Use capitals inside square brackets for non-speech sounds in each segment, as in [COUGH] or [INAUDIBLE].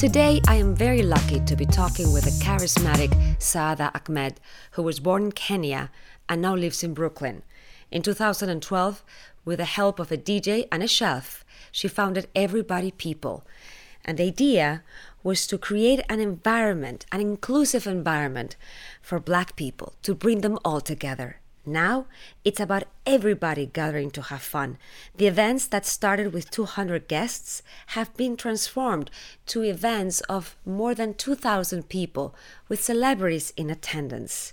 Today, I am very lucky to be talking with the charismatic Saada Ahmed, who was born in Kenya and now lives in Brooklyn. In 2012, with the help of a DJ and a chef, she founded Everyday People. And the idea was to create an environment, an inclusive environment for Black people, to bring them all together. Now it's about everybody gathering to have fun. The events that started with 200 guests have been transformed to events of more than 2,000 people with celebrities in attendance.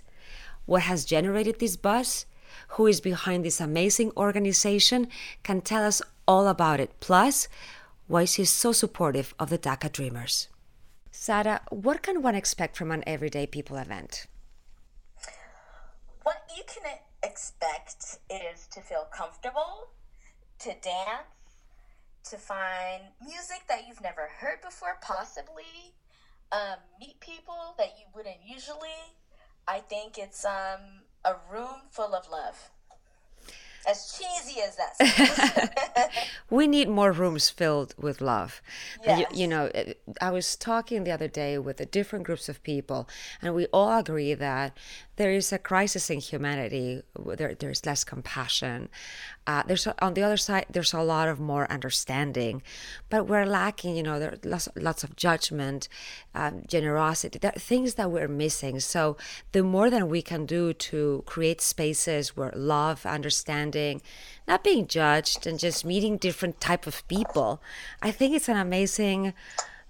What has generated this buzz? Who is behind this amazing organization can tell us all about it. Plus, why is so supportive of the DACA Dreamers. Saada, what can one expect from an Everyday People event? What you can expect is to feel comfortable, to dance, to find music that you've never heard before, possibly, um, meet people that you wouldn't usually. I think it's um, a room full of love as cheesy as that [LAUGHS] [LAUGHS] we need more rooms filled with love yes. you, you, know i was talking the other day with the different groups of people and we all agree that there is a crisis in humanity. There, there's less compassion. Uh, there's on the other side there's a lot of more understanding but we're lacking you know there's lots, lots of judgment um, generosity there are things that we're missing. So the more that we can do to create spaces where love understanding not being judged and just meeting different type of people i think it's an amazing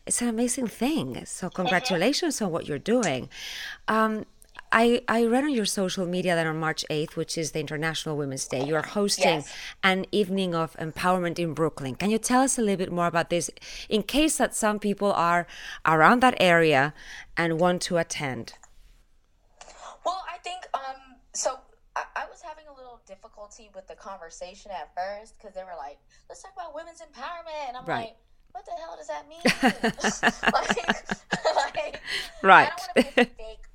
it's an amazing thing. So congratulations on what you're doing. Um, I, I read on your social media that on March 8th, which is the International Women's Day, you are hosting yes. an evening of empowerment in Brooklyn. Can you tell us a little bit more about this in case that some people are around that area and want to attend? Well, I think um, so. I, I was having a little difficulty with the conversation at first because they were like, "Let's talk about women's empowerment," and I'm right. like, "What the hell does that mean?" [LAUGHS] like, [LAUGHS] like, right. I don't [LAUGHS] want to be a fake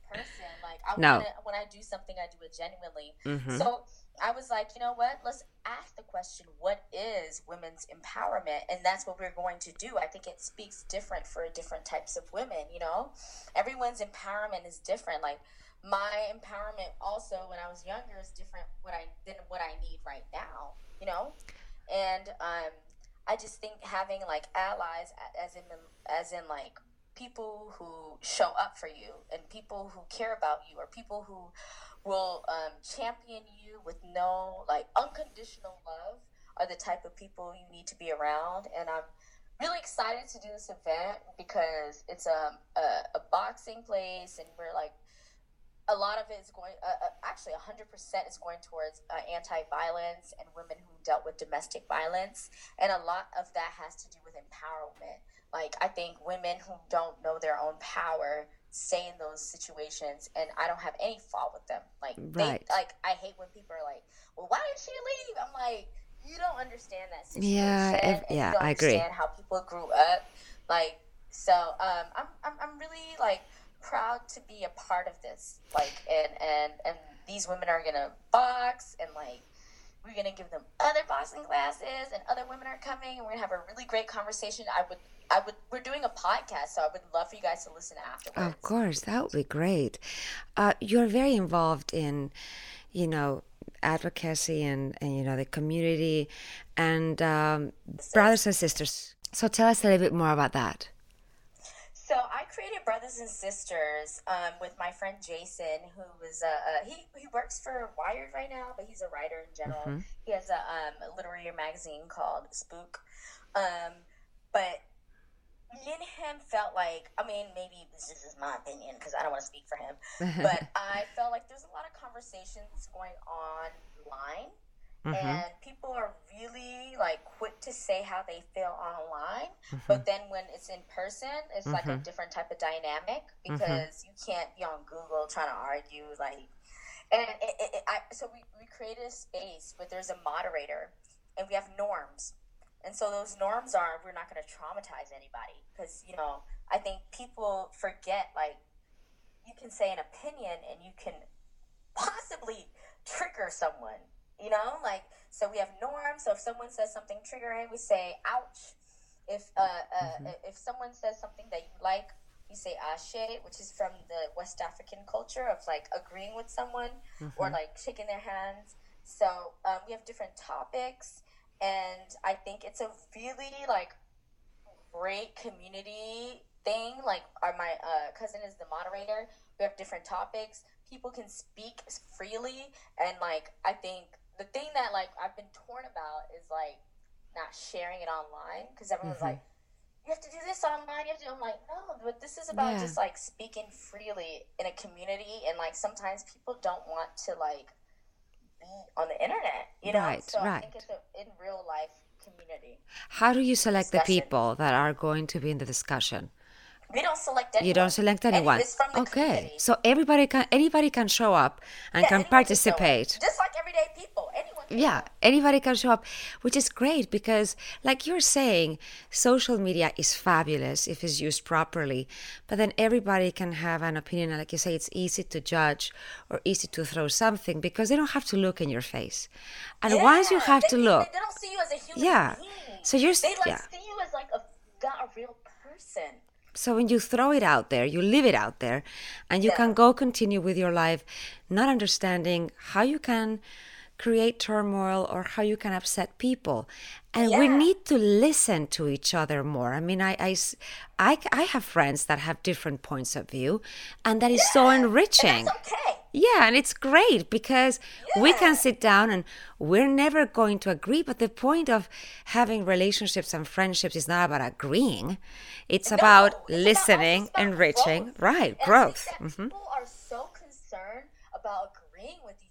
I No. wanna, when I do something, I do it genuinely. Mhm. So I was like, you know what? Let's ask the question, what is women's empowerment? And that's what we're going to do. I think it speaks different for different types of women, you know? Everyone's empowerment is different. Like my empowerment also when I was younger is different what I than what I need right now, you know? And um I just think having like allies as in as in like people who show up for you and people who care about you or people who will um, champion you with no like unconditional love are the type of people you need to be around. And i'm really excited to do this event because it's um, a, a boxing place and we're like a lot of it is going uh, uh, actually 100% is going towards uh, anti-violence and women who dealt with domestic violence. And a lot of that has to do with empowerment. Like i think women who don't know their own power stay in those situations and i don't have any fault with them. Like Right. they like i hate when people are like well why did she leave? I'm like you don't understand that situation Yeah, you yeah, don't I agree. understand how people grew up. Like so um i'm i'm, I'm really like proud to be a part of this like and and and these women are gonna box and like we're gonna give them other boxing classes and other women are coming and we're gonna have a really great conversation i would i would we're doing a podcast so i would love for you guys to listen afterwards Of course, that would be great. Uh, you're very involved in, you know, advocacy and, and you know the community and um, brothers and sisters. So tell us a little bit more about that. So I created Brothers and Sisters um, with my friend Jason, who was uh, uh, he he works for Wired right now, but he's a writer in general. He has a, um, a literary magazine called Spook. Um, but me and him felt like I mean maybe this is my opinion because I don't want to speak for him, [LAUGHS] but I felt like there's a lot of conversations going online Mm-hmm. and people are really like quick to say how they feel online mm-hmm. but then when it's in person it's like a mm-hmm. different type of dynamic because you can't be on google trying to argue like and it, it, it, I, so we, we created a space where there's a moderator and we have norms and so those norms are we're not going to traumatize anybody because you know i think people forget like you can say an opinion and you can possibly trigger someone you know like so we have norms so if someone says something triggering we say ouch if uh, uh if someone says something that you like, you say ashe, which is from the West African culture of like agreeing with someone or like shaking their hands. So um, we have different topics, and I think it's a really like great community thing. Like, our my uh, cousin is the moderator. We have different topics. People can speak freely, and like I think the thing that like I've been torn about is like not sharing it online because everyone's Mm-hmm. like, you have to do this online. You have to. I'm like, no, but this is about Yeah. just like speaking freely in a community, and like sometimes people don't want to like be on the internet. You know, Right, so I right. think it's a in real life community. How do you select the people that are going to be in the discussion? We don't select anyone. You don't select anyone. Okay, community. so everybody can anybody can show up and Yeah, can anyone show up. participate. Just like everyday people. Yeah, anybody can show up, which is great because, like you're saying, social media is fabulous if it's used properly. But then everybody can have an opinion. and Like you say, it's easy to judge or easy to throw something because they don't have to look in your face. And once you have they, to look, They, don't see you as a human Yeah. being. So you're They like yeah. see you as like a not a real person. So when you throw it out there, you leave it out there, and you Yeah. can go continue with your life, not understanding how you can create turmoil or how you can upset people. And we need to listen to each other more. I mean, I, I, I have friends that have different points of view, and that is so enriching. Okay. Yeah, and it's great because we can sit down and we're never going to agree. But the point of having relationships and friendships is not about agreeing, it's No, about it's about- listening, it's about enriching. growth. Right, And growth. I think that hmm People are so concerned about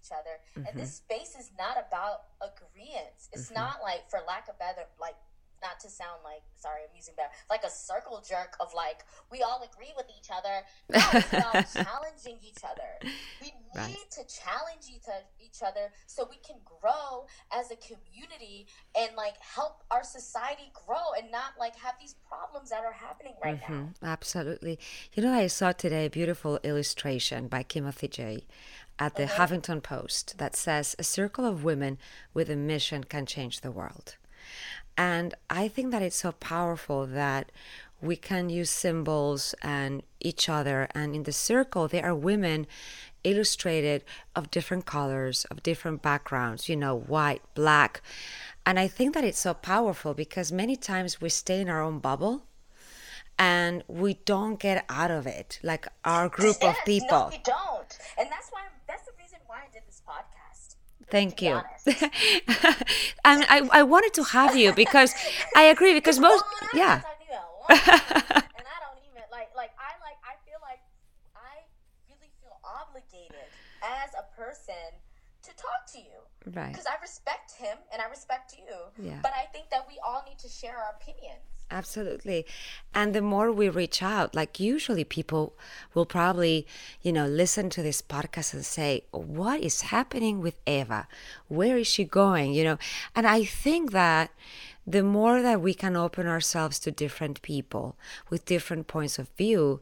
each other, and Mm-hmm. this space is not about agreement. It's not like, for lack of better, like not to sound like sorry, I'm using better, like a circle jerk of like we all agree with each other. [LAUGHS] No, it's about challenging each other. We need Right. to challenge each other so we can grow as a community and like help our society grow and not like have these problems that are happening right now. Mm, Absolutely. You know, I saw today a beautiful illustration by Timothy J. at the Huffington Post that says a circle of women with a mission can change the world. And I think that it's so powerful that we can use symbols and each other. And in the circle, there are women illustrated of different colors, of different backgrounds, you know, white, black. And I think that it's so powerful because many times we stay in our own bubble and we don't get out of it like our group of people No, we don't. And that's why that's the reason why I did this podcast. thank you [LAUGHS] and I, I wanted to have you because i agree because most yeah haven't talked to you in a long time, and I don't even like like I like I feel like I really feel obligated as a person to talk to you right because I respect him and I respect you. Yeah. But I think that we all need to share our opinions. Absolutely. And the more we reach out, like usually people will probably, you know, listen to this podcast and say, What is happening with Eva? Where is she going? You know, and I think that the more that we can open ourselves to different people with different points of view,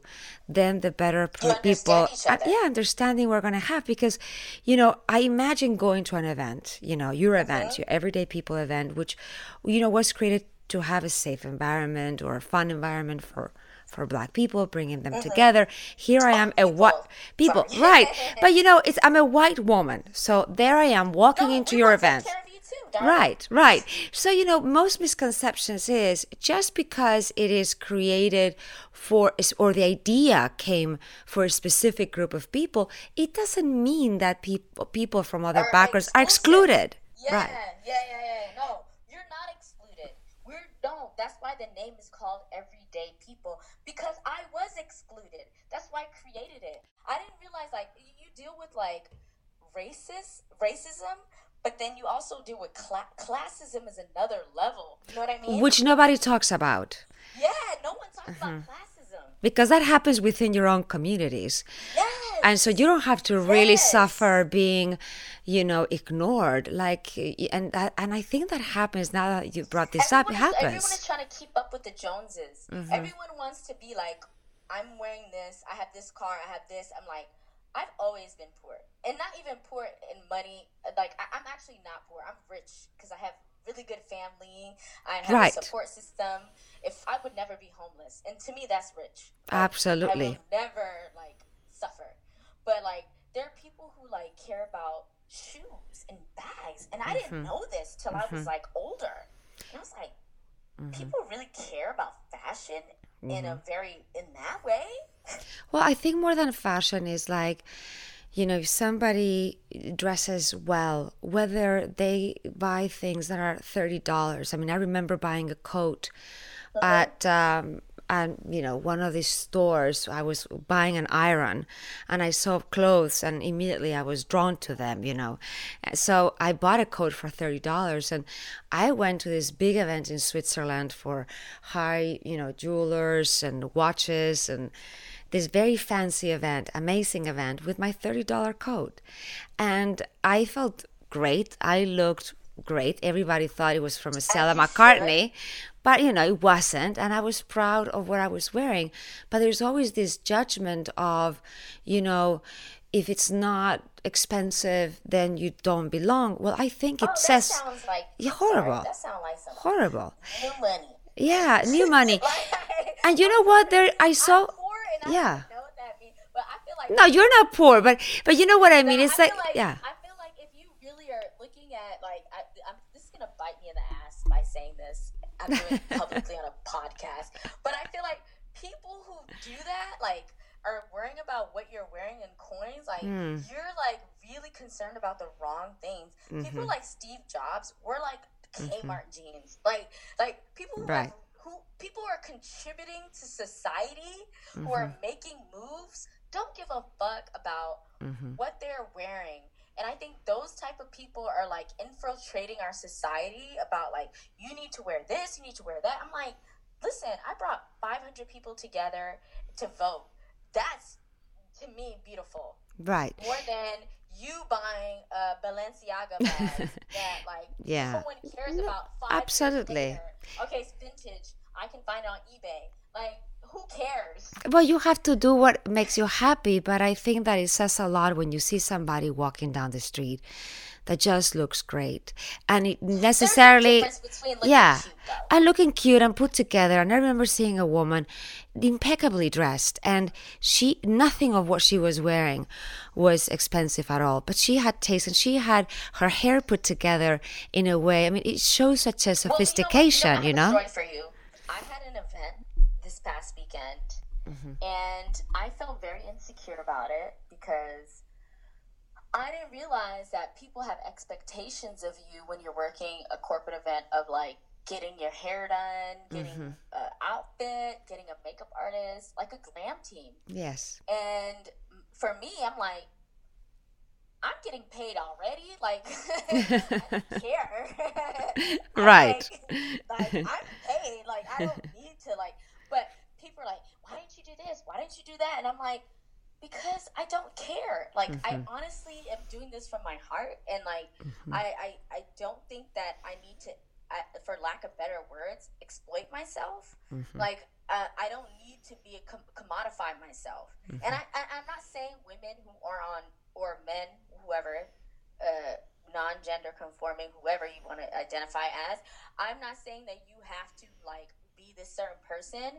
then the better people, understand uh, yeah, understanding we're going to have. Because, you know, I imagine going to an event, you know, your Uh-huh. event, your everyday people event, which, you know, was created to have a safe environment or a fun environment for for black people bringing them mm-hmm. together here i am a white people right [LAUGHS] but you know it's i'm a white woman so there i am walking No, into we your event you too. Right, right. So, you know, most misconceptions is just because it is created for, or the idea came for a specific group of people, it doesn't mean that people people from other Are backgrounds are excluded. Yeah, Right. yeah, yeah, yeah. No, you're not excluded. We're no. That's why the name is called Everyday People because I was excluded. That's why I created it. I didn't realize like you deal with like racist racism, but then you also deal with cla- classism is another level. You know what I mean? Which nobody talks about yeah, no one talks Mm-hmm. about classism. because that happens within your own communities. Yes. And so you don't have to really Yes. suffer being you know ignored like and and i think that happens now that you brought this up it Everyone is- Everyone happens Mm-hmm. is trying to keep up with the Joneses. Everyone wants to be like, I'm wearing this, I have this car, I have this. I'm like, I've always been poor. And not even poor in money. Like, I, I'm actually not poor. I'm rich because I have really good family. I have Right. a support system. If I would never be homeless, and to me, that's rich. Absolutely. Never like suffer. But like, there are people who like care about shoes and bags, and I Mm-hmm. didn't know this till I was like older. And I was like, Mm-hmm. people really care about fashion in a very in that way. Well, I think more than fashion is like, you know, if somebody dresses well, whether they buy things that are thirty dollars. I mean, I remember buying a coat at um, and you know one of these stores. I was buying an iron, and I saw clothes, and immediately I was drawn to them. You know, so I bought a coat for thirty dollars, and I went to this big event in Switzerland for high, you know, jewelers and watches and this very fancy event, amazing event with my $30 coat. And I felt great. I looked great. Everybody thought it was from a Stella McCartney, but you know, it wasn't. And I was proud of what I was wearing. But there's always this judgment of, you know, if it's not expensive, then you don't belong. Well, I think it Oh, says sounds like Yeah, horrible. that sounds like horrible. new money. Yeah, new money. [LAUGHS] Like, And you know what? There, I saw. I'm poor and I yeah. don't know what that means, but I feel like No, you're not poor, but but you know what I mean. It's like, feel yeah, I feel like if you really are looking at like, I, I'm this is gonna bite me in the ass by saying this. I'm doing it publicly on a podcast, but I feel like people who do that, like, are worrying about what you're wearing in coins. Like, Hmm. you're like really concerned about the wrong things. Mm-hmm. People like Steve Jobs were like Kmart jeans. Like, like people who Right. have, who people are contributing to society, who Mm-hmm. are making moves. Don't give a fuck about Mm-hmm. what they're wearing and i think those type of people are like infiltrating our society about like you need to wear this you need to wear that i'm like listen i brought 500 people together to vote that's to me beautiful right. more than you buying a balenciaga bag [LAUGHS] that like Yeah. no one cares about five years absolutely. okay it's vintage i can find it on ebay like who cares Well, you have to do what makes you happy, but I think that it says a lot when you see somebody walking down the street that just looks great, and it necessarily, difference between looking yeah, cute, and looking cute and put together. And I remember seeing a woman impeccably dressed, and she nothing of what she was wearing was expensive at all. But she had taste, and she had her hair put together in a way. I mean, it shows such a Well, sophistication, you know, you know. Past weekend, Mm-hmm. and I felt very insecure about it because I didn't realize that people have expectations of you when you're working a corporate event of like getting your hair done, getting Mm-hmm. an outfit, getting a makeup artist, like a glam team. Yes. And for me, I'm like, I'm getting paid already. Like, [LAUGHS] I don't care. [LAUGHS] [LAUGHS] Right. Like, like, I'm paid. Like, I don't need to, like, but people are like, why didn't you do this? Why didn't you do that? And I'm like, because I don't care. Like, I Mm-hmm. honestly am doing this from my heart. And, like, Mm-hmm. I, I, I don't think that I need to, I, for lack of better words, exploit myself. Mm-hmm. Like, uh, I don't need to be a com- commodify myself. Mm-hmm. And I, I, I'm not saying women who are on, or men, whoever, uh, non-gender conforming, whoever you want to identify as. I'm not saying that you have to like be this certain person,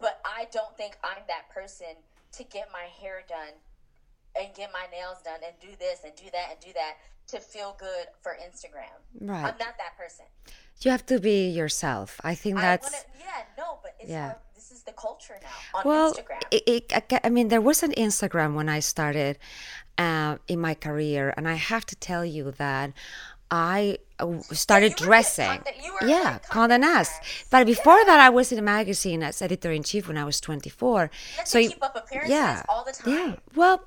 but I don't think I'm that person to get my hair done and get my nails done and do this and do that and do that to feel good for Instagram. Right. I'm not that person. You have to be yourself. I think I that's. wanna, yeah, no, but it's Yeah. how, this is the culture now on well, Instagram. It, it, I mean, there was an Instagram when I started uh, in my career, and I have to tell you that I Oh, started you were dressing. Conde- yeah, like Condé Nast. But before that, I was in a magazine as editor in chief when I was 24. You so to you- keep up appearances yeah, all the time. yeah. Well,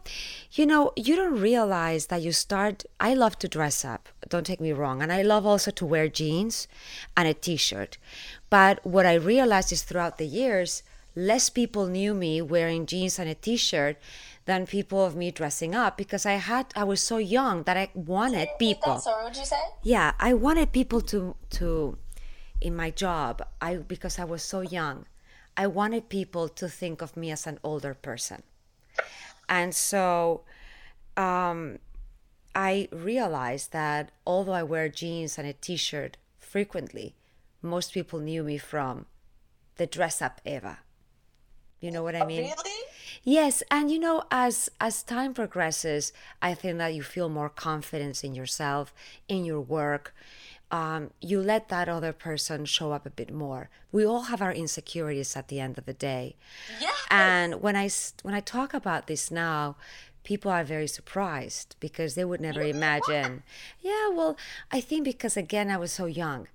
you know, you don't realize that you start. I love to dress up. Don't take me wrong, and I love also to wear jeans and a T-shirt. But what I realized is throughout the years, less people knew me wearing jeans and a T-shirt than people of me dressing up because I had I was so young that I wanted people. Sorry, what'd you say? Yeah, I wanted people to to in my job. I because I was so young. I wanted people to think of me as an older person. And so um I realized that although I wear jeans and a t shirt frequently, most people knew me from the dress up Eva. You know what I mean? Really? Yes, and you know, as as time progresses, I think that you feel more confidence in yourself, in your work. Um, you let that other person show up a bit more. We all have our insecurities at the end of the day. Yes. And I when I talk about this now, people are very surprised because they would never imagine. Yeah, well, I think because again I was so young.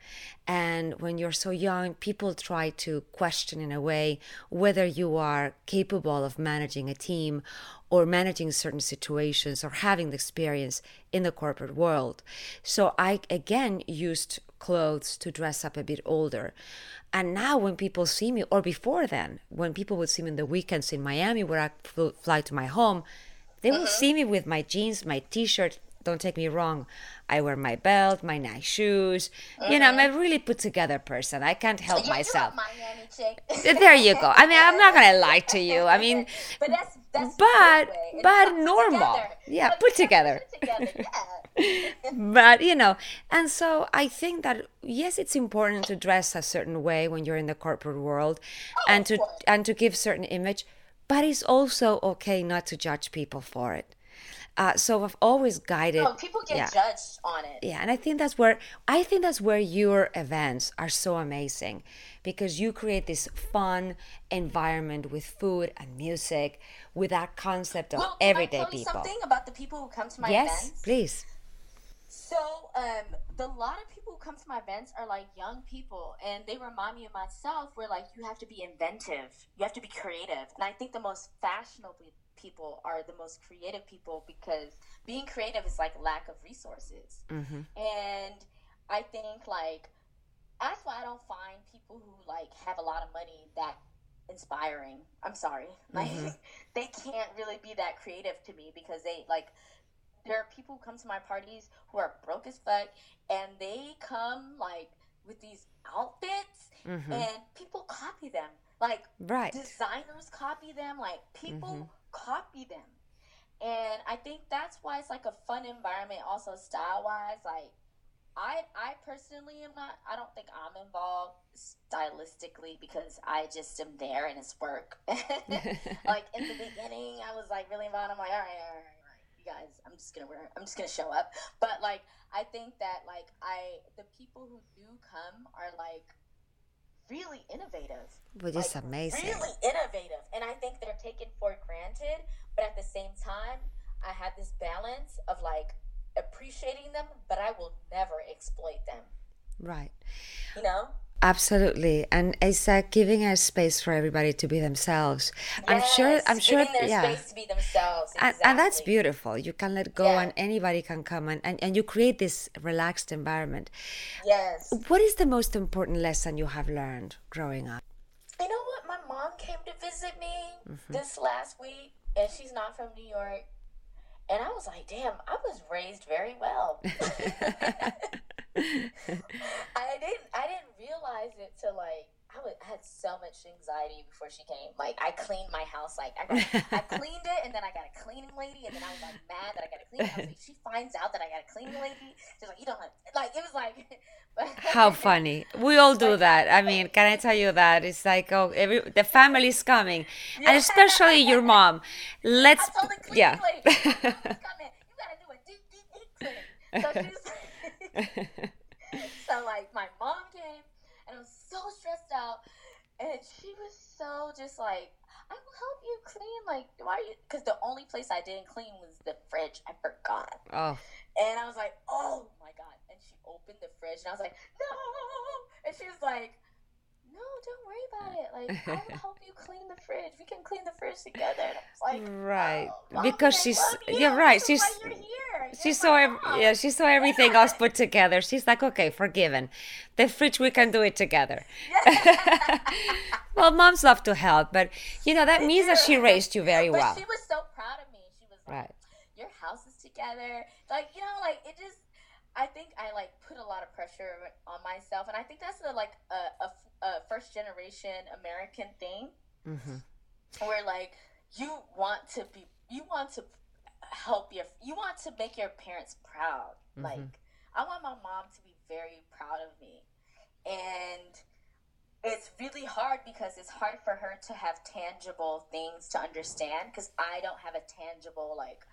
And when you're so young, people try to question in a way whether you are capable of managing a team or managing certain situations or having the experience in the corporate world. So I again used clothes to dress up a bit older. And now when people see me, or before then, when people would see me in the weekends in Miami where I fl- fly to my home, they will uh-huh. see me with my jeans, my t-shirt. Don't take me wrong. I wear my belt, my nice shoes. You know, I'm a uh-huh. really put together person. I can't help Yeah, myself. You're a Miami chick. There you go. I mean, I'm not gonna lie to you. I mean, [LAUGHS] but that's that's but- your way. It's but normal. together. Yeah, Put put together. [LAUGHS] Together. Yeah. [LAUGHS] but you know, and so I think that yes, it's important to dress a certain way when you're in the corporate world, oh, and to and to give certain image, but it's also okay not to judge people for it. Uh, so I've always guided. No, people get yeah. judged on it. Yeah, and I think that's where I think that's where your events are so amazing because you create this fun environment with food and music with that concept of Well, everyday can I tell you people. something about the people who come to my Yes, events? please. So, um, the lot of people who come to my events are like young people, and they remind me of myself. Where like you have to be inventive, you have to be creative, and I think the most fashionable people are the most creative people because being creative is like lack of resources, hmm and I think like that's why I don't find people who like have a lot of money that inspiring. I'm sorry, [LAUGHS] like Mhm. they can't really be that creative to me because they like there are people who come to my parties who are broke as fuck and they come like with these outfits hmm and people copy them. Like Right. designers copy them. Like people Mhm. copy them. And i think that's why it's like a fun environment also style wise like i i personally am not i don't think i'm involved stylistically because i just am there and it's work. [LAUGHS] [LAUGHS] Like in the beginning i was like really involved. I'm like all right all right, all right. you guys i'm just gonna wear i'm just gonna show up. But like i think that like i the people who do come are like really innovative. Which is amazing. really innovative. And i think they're taken for granted but at the same time i have this balance of like appreciating them but i will never exploit them. Right. you know Absolutely, and it's uh, giving a space for everybody to be themselves. I'm sure. I'm sure. their Yeah. space to be themselves And, and that's beautiful. You can let go, Yeah. and anybody can come, and, and, and you create this relaxed environment. yes What is the most important lesson you have learned growing up? you know what my mom came to visit me Mm-hmm. this last week and she's not from new york and i was like damn i was raised very well [LAUGHS] [LAUGHS] [LAUGHS] [LAUGHS] I didn't I didn't realize it till like I, was, I had so much anxiety before she came. Like I cleaned my house, like I got I cleaned it, and then I got a cleaning lady, and then I was like mad that I got a cleaning. I like, she finds out that I got a cleaning lady. She's like, you don't have, like it was like. [LAUGHS] How funny! We all do that. I mean, can I [LAUGHS] tell you that it's like oh, every the family's coming, and especially your mom. Let's I told the cleaning yeah. lady. You gotta do a deep, deep, deep clean. So she's [LAUGHS] so like my mom came and I was so stressed out, and she was so just like, I will help you clean. Like, why? Are you? Because the only place I didn't clean was the fridge. I forgot, oh, and I was like, oh my god. And she opened the fridge, and I was like, no. And she was like. No, don't worry about it. Like, I'll [LAUGHS] help you clean the fridge. We can clean the fridge together. And I was like, right. "Oh, Mommy, because I she's you're right. This She's why you're here. she saw ev- yeah she saw everything else [LAUGHS] put together. She's like, okay, forgiven. The fridge we can do it together. [LAUGHS] well, moms love to help, but you know that means that she raised you very but well. she was so proud of me. She was like, Right. "Your house is together." Like you know, like it just. I think I like put a lot of pressure on myself, and I think that's a, like a, a, a first generation American thing hmm where like you want to be, you want to help your you want to make your parents proud. Mm-hmm. Like I want my mom to be very proud of me. And it's really hard because it's hard for her to have tangible things to understand because I don't have a tangible like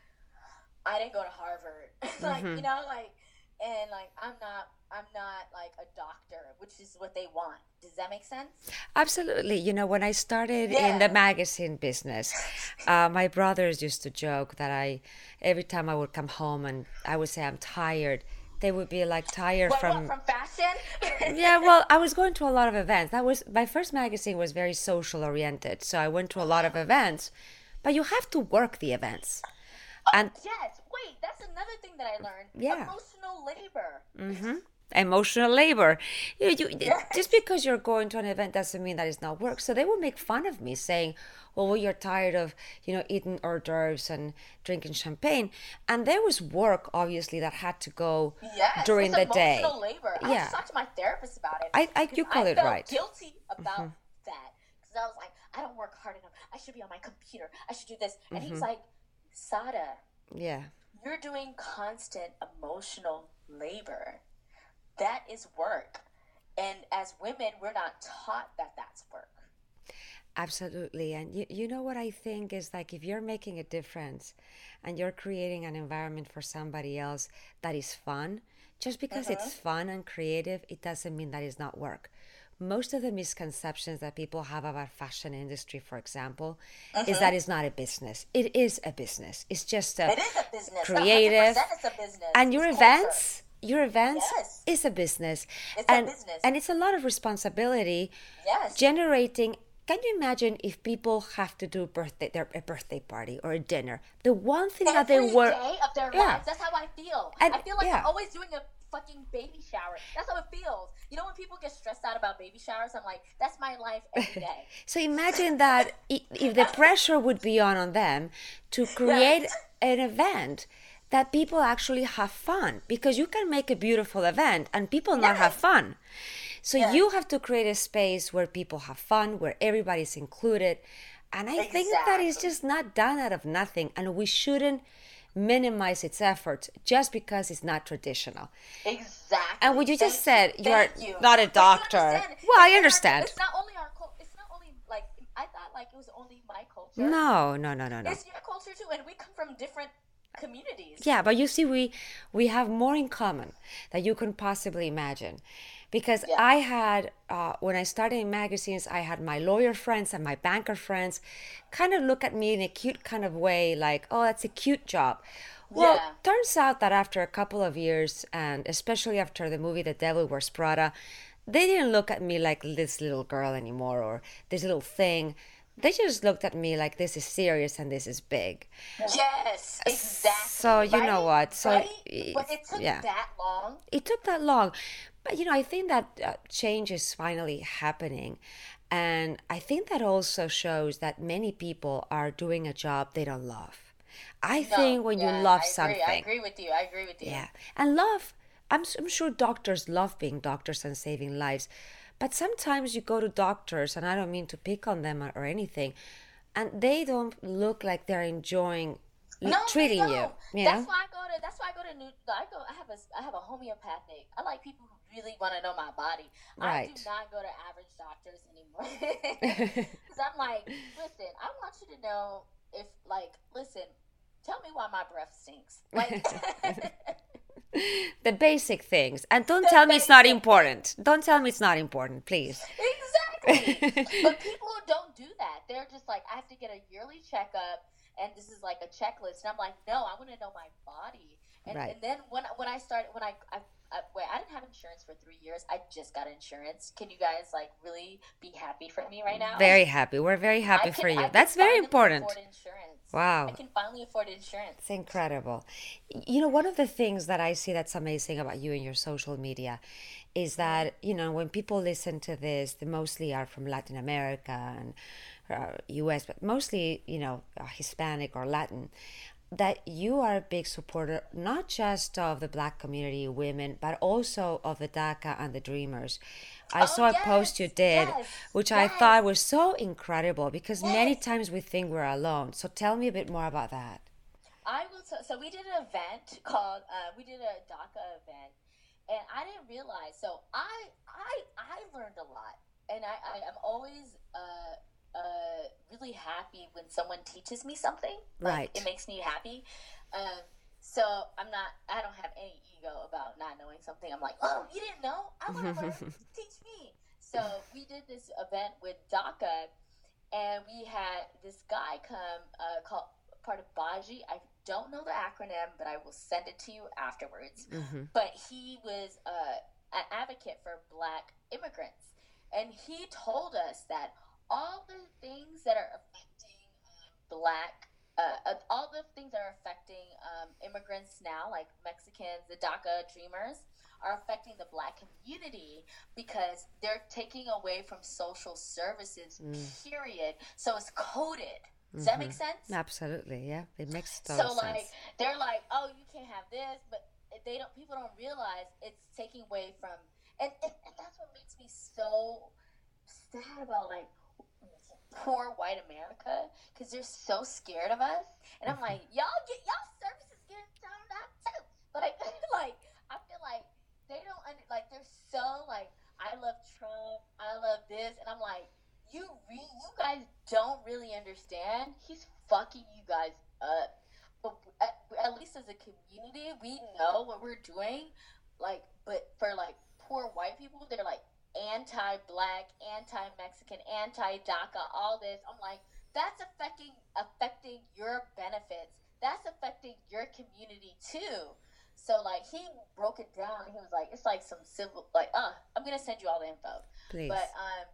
I didn't go to Harvard. [LAUGHS] like, mm-hmm. you know, like and like I'm not I'm not like a doctor, which is what they want. Does that make sense? Absolutely. You know, when I started yeah. in the magazine business, [LAUGHS] uh, my brothers used to joke that I every time I would come home and I would say I'm tired, they would be like tired what, from what, from fashion. [LAUGHS] yeah, well, I was going to a lot of events. That was my first magazine was very social oriented, so I went to a lot of events. But you have to work the events. Oh, and yes, wait, that's another thing that I learned. Yeah. Emotional labor. Mm-hmm emotional labor. You, you, [LAUGHS] yes. Just because you're going to an event doesn't mean that it's not work. So they will make fun of me saying, oh, well, you're tired of, you know, eating hors d'oeuvres and drinking champagne. And there was work, obviously, that had to go yes, during the day. labor. Yeah. I talked to my therapist about it. I, I you call I it right. guilty about mm-hmm. that. Because I was like, I don't work hard enough. I should be on my computer. I should do this. And mm-hmm. he's like, Saada. Yeah. You're doing constant emotional labor that is work. And as women, we're not taught that that's work. Absolutely. And you, you know what I think is like if you're making a difference and you're creating an environment for somebody else that is fun, just because it's uh-huh. fun and creative, it doesn't mean that it's not work. Most of the misconceptions that people have about fashion industry, for example, uh-huh. is that it's not a business. It is a business. It's just a, it is a business. creative. A business. And your it's events, your events yes. is a business it's and a business. and it's a lot of responsibility yes generating can you imagine if people have to do birthday their a birthday party or a dinner the one thing Every that they work day of their yeah. lives that's how i feel and, i feel like yeah. i'm always doing a fucking baby shower that's how it feels you know when people get stressed out about baby showers i'm like that's my life every [LAUGHS] day so imagine that if the [LAUGHS] pressure would be on on them to create yes. an event that people actually have fun because you can make a beautiful event and people not have fun. So you have to create a space where people have fun, where everybody's included. And I exactly. think that is just not done out of nothing. And we shouldn't minimize its efforts just because it's not traditional. Exactly. And what you Thank just said, you. you're you. not a doctor. Well, I understand. It's not only our culture. It's not only like I thought like it was only my culture. No, no, no, no, no. It's your culture too, and we come from different communities. Yeah, but you see, we we have more in common than you can possibly imagine. Because yeah. I had, uh, when I started in magazines, I had my lawyer friends and my banker friends kind of look at me in a cute kind of way, like, oh, that's a cute job. Well, yeah. turns out that after a couple of years, and especially after the movie The Devil Wears Prada, they didn't look at me like this little girl anymore or this little thing they just looked at me like this is serious and this is big. Yes, exactly. So you right? know what? So right? it took yeah. that long. It took that long, but you know I think that uh, change is finally happening, and I think that also shows that many people are doing a job they don't love. I no, think when yeah, you love I something, I agree with you. I agree with you. Yeah, and love. I'm, I'm sure doctors love being doctors and saving lives but sometimes you go to doctors, and I don't mean to pick on them or anything, and they don't look like they're enjoying no, treating you. you that's why I go to. That's why I go to new. I go. I have a. I have a homeopathic. I like people who really want to know my body. Right. I do not go to average doctors anymore [LAUGHS] [LAUGHS] because I'm like, listen, I want you to know if like, listen, tell me why my breath stinks. Like. [LAUGHS] the basic things. And don't the tell me it's not important. Don't tell me it's not important, please. Exactly. but people don't do that. They're just like, I have to get a yearly checkup, and this is like a checklist. And I'm like, no, I want to know my body. And, right. and then when when I started, when I, I I, wait, I didn't have insurance for three years. I just got insurance. Can you guys like really be happy for me right now? Very happy. We're very happy can, for you. That's very important. Wow. I can finally afford insurance. It's incredible. You know, one of the things that I see that's amazing about you and your social media is that, you know, when people listen to this, they mostly are from Latin America and uh, US, but mostly, you know, uh, Hispanic or Latin that you are a big supporter not just of the black community women but also of the daca and the dreamers i oh, saw yes, a post you did yes, which yes. i thought was so incredible because many times we think we're alone so tell me a bit more about that I will. T- so we did an event called. Uh, we did a DACA event, and I didn't realize. So I I I learned a lot, and I, I am always uh, uh, really happy when someone teaches me something. Like, Right. It makes me happy. Um, so I'm not. I don't have any ego about not knowing something. I'm like, oh, you didn't know? I want to learn. [LAUGHS] Teach me. So we did this event with DACA, and we had this guy come uh, called part of Baji. I don't know the acronym, but I will send it to you afterwards. Mhm. But he was uh, an advocate for Black immigrants, and he told us that all the things that are affecting um, Black. Uh, uh, all the things that are affecting um, immigrants now, like Mexicans, the DACA Dreamers, are affecting the Black community because they're taking away from social services. Mm. Period. So it's coded. Does that make sense? Absolutely, yeah. It makes total So like sense. they're like, oh, you can't have this, but they don't. People don't realize it's taking away from, and and, and that's what makes me so sad about like poor white America because they're so scared of us. And I'm mm-hmm. like, y'all get y'all services getting turned out too. [LAUGHS] Like [LAUGHS] like I feel like they don't under, like they're so like I love Trump, I love this, and I'm like, you re- you guys don't really understand. He's fucking you guys up. But at, at least as a community, we know what we're doing. Like, but for like poor white people, they're like anti-black, anti-Mexican, anti-DACA, all this. I'm like, that's affecting affecting your benefits. That's affecting your community too. So like he broke it down. He was like, it's like some civil like uh I'm gonna send you all the info. Please. But um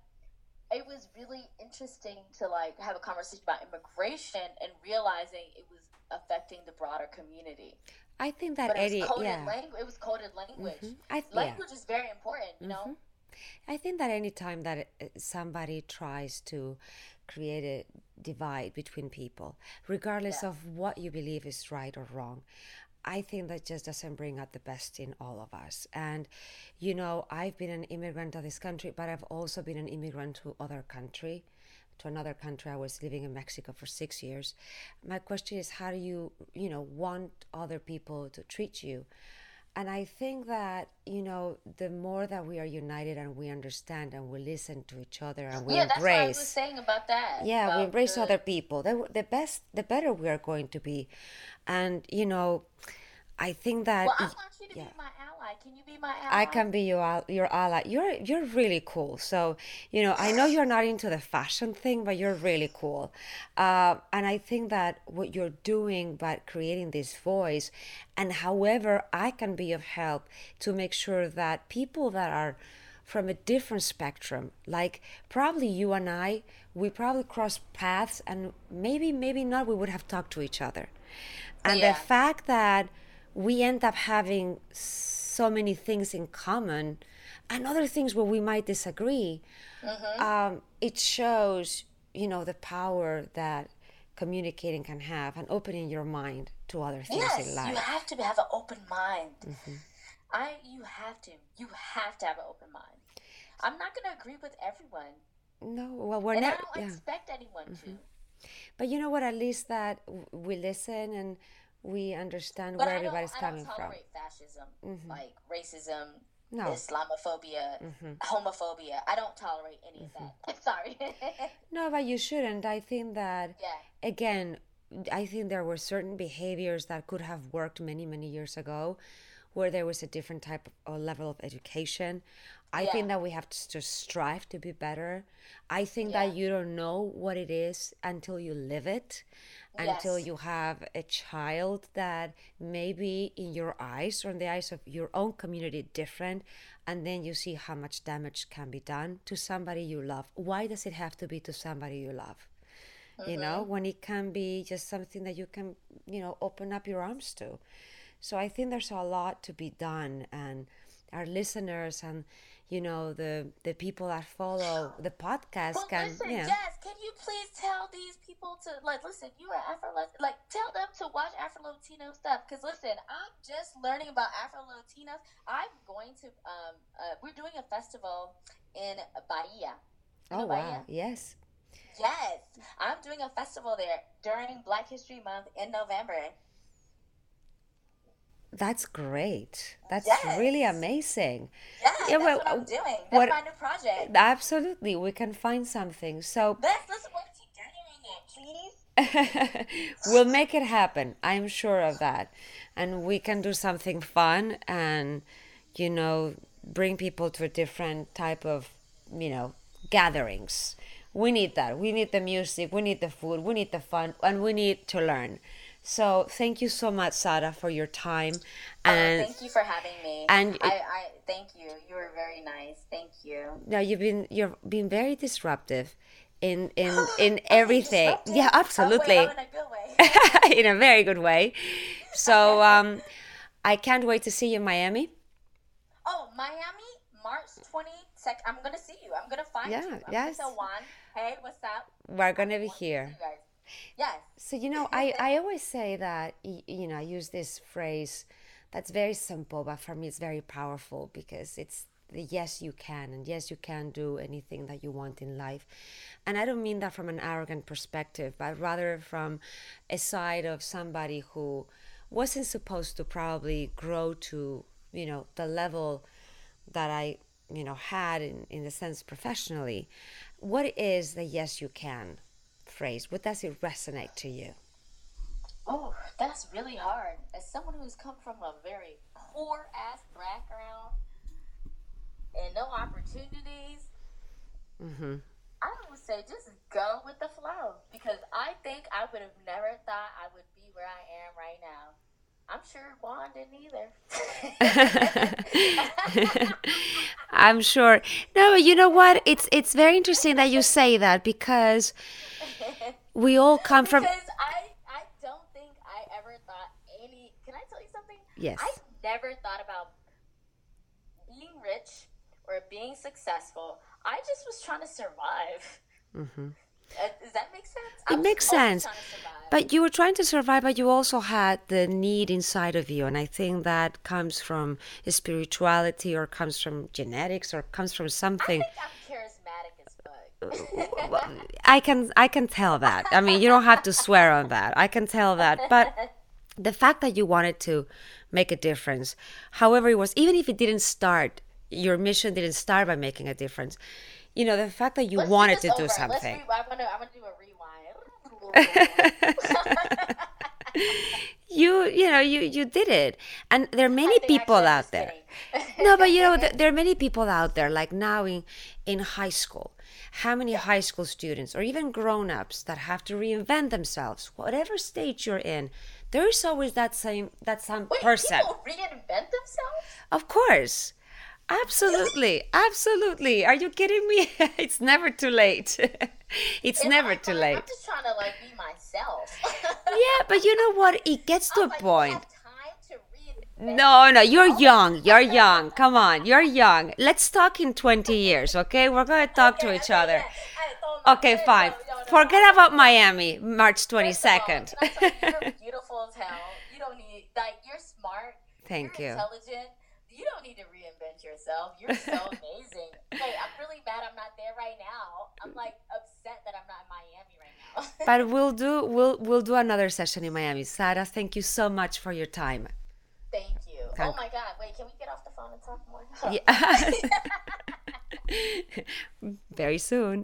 it was really interesting to like have a conversation about immigration and realizing it was affecting the broader community. I think that But it Eddie, was coded yeah. language. It was coded language. Mhm. I, yeah. Language is very important, you know. I think that anytime that uh, somebody tries to create a divide between people, regardless Yeah. of what you believe is right or wrong, I think that just doesn't bring out the best in all of us. And, you know, I've been an immigrant to this country, but I've also been an immigrant to other country, to another country. I was living in Mexico for six years. My question is, how do you, you know, want other people to treat you? And I think that, you know, the more that we are united and we understand and we listen to each other and we embrace. yeah, that's what I was saying about that. Yeah, we embrace the- other people. The, the best, the better we are going to be. And, you know, I think that. Well, I want you to yeah. be my ally. Can you be my ally? I can be your your ally. You're you're really cool. So you know, I know you're not into the fashion thing, but you're really cool. Uh, and I think that what you're doing by creating this voice, and however I can be of help to make sure that people that are from a different spectrum, like probably you and I, we probably cross paths, and maybe maybe not, we would have talked to each other. And Yeah. the fact that we end up having so many things in common and other things where we might disagree Mm-hmm. um, it shows you know the power that communicating can have and opening your mind to other things Yes, in you have to have an open mind. Mm-hmm. I, you have to, you have to have an open mind. I'm not going to agree with everyone, no well we're not and I don't yeah. Mm-hmm. expect anyone to. but you know what at least that we listen and we understand But where everybody's I coming don't from tolerate fascism, like racism, No. Islamophobia, Mm-hmm. homophobia. I don't tolerate any of that. [LAUGHS] Sorry. [LAUGHS] No, but you shouldn't. I think that, Yeah. again, I think there were certain behaviors that could have worked many, many years ago where there was a different type of or level of education. I think that we have to just strive to be better. I think that you don't know what it is until you live it, until you have a child that maybe in your eyes or in the eyes of your own community different, and then you see how much damage can be done to somebody you love. Why does it have to be to somebody you love? You know, mm-hmm. when it can be just something that you can, you know, open up your arms to. So I think there's a lot to be done, and our listeners and you know the the people that follow the podcast But can, listen, yeah. Jess, can you please tell these people to like listen? You are Afro like tell them to watch Afro Latino stuff because listen, I'm just learning about Afro Latinos. I'm going to um uh, we're doing a festival in Bahia. You Oh Bahia? wow, yes. Yes, I'm doing a festival there during Black History Month in November. That's great. That's Yes. really amazing. Yeah, Yeah, that's well, what I'm uh, doing. That's what- my new project. Absolutely, we can find something. So Let's let's work together on that, please. [LAUGHS] we'll make it happen. I'm sure of that. And we can do something fun and, you know, bring people to a different type of, you know, gatherings. We need that. We need the music, we need the food, we need the fun, and we need to learn. So thank you so much, Sara, for your time. And oh, thank you for having me. and I, I thank you. You were very nice. Thank you. now you've been you've been very disruptive in in [GASPS] in everything. Yeah, Oh, absolutely. wait, oh, in a good way. [LAUGHS] in a very good way. So um, I can't wait to see you in Miami. oh, Miami, March twenty second. I'm gonna see you. I'm gonna find Yeah, you. I'm yes. Gonna tell Juan, hey, what's up? We're gonna be Want to see here. Yes. So you know, I I always say that you know I use this phrase that's very simple, but for me it's very powerful because it's the yes you can and yes you can do anything that you want in life. And I don't mean that from an arrogant perspective, but rather from a side of somebody who wasn't supposed to probably grow to you know the level that I you know had in in the sense professionally. What is the yes you can phrase? What does it resonate to you? Oh, that's really hard. As someone who's come from a very poor ass background and no opportunities, Mm-hmm. I would say just go with the flow because I think I would have never thought I would be where I am right now. I'm sure Juan didn't either. [LAUGHS] I'm sure. No, you know what? It's it's very interesting that you say that because we all [LAUGHS] come from because I I don't think I ever thought any. Can I tell you something? Yes. I never thought about being rich or being successful. I just was trying to survive. Uh, Uh, does that make sense? It makes sense. trying to survive. But you were trying to survive, but you also had the need inside of you. And I think that comes from spirituality or comes from genetics or comes from something. think I'm charismatic as fuck. [LAUGHS] I can I can tell that. I mean, you don't have to swear on that. I can tell that. But [LAUGHS] the fact that you wanted to make a difference, however it was, even if it didn't start, your mission didn't start by making a difference. You know, the fact that you Let's wanted to do something. Let's re- I want to. I want to do a rewind. [LAUGHS] you you know you you did it and there are many people out there no but you know th- [LAUGHS] there are many people out there like now in in high school how many high school students or even grown-ups that have to reinvent themselves whatever stage you're in there's always that same that some Wait, person people reinvent themselves? of course absolutely absolutely are you kidding me [LAUGHS] it's never too late [LAUGHS] it's In never my too late I'm just trying to like be myself. [LAUGHS] yeah but you know what it gets to I'm a like, point You have time to reinvent. No, no, you're young. You're young. Come on, you're young. Let's talk in 20 years, okay? We're going to talk to each okay, other. yeah. I thought my Okay, fine. no, no, no, Forget no. about Miami, March First of all, 22nd. can I tell you, You're beautiful as hell. You don't need like you're smart. Thank you're you. Intelligent. You don't need to reinvent yourself. You're so [LAUGHS] amazing. Hey, I'm really mad I'm not there right now. I'm like upset that I'm not in Miami right now. [LAUGHS] But we'll do we'll we'll do another session in Miami. Sarah, thank you so much for your time. Thank you. Thank- Oh my God! Wait, can we get off the phone and talk more? Yeah. [LAUGHS] Very soon.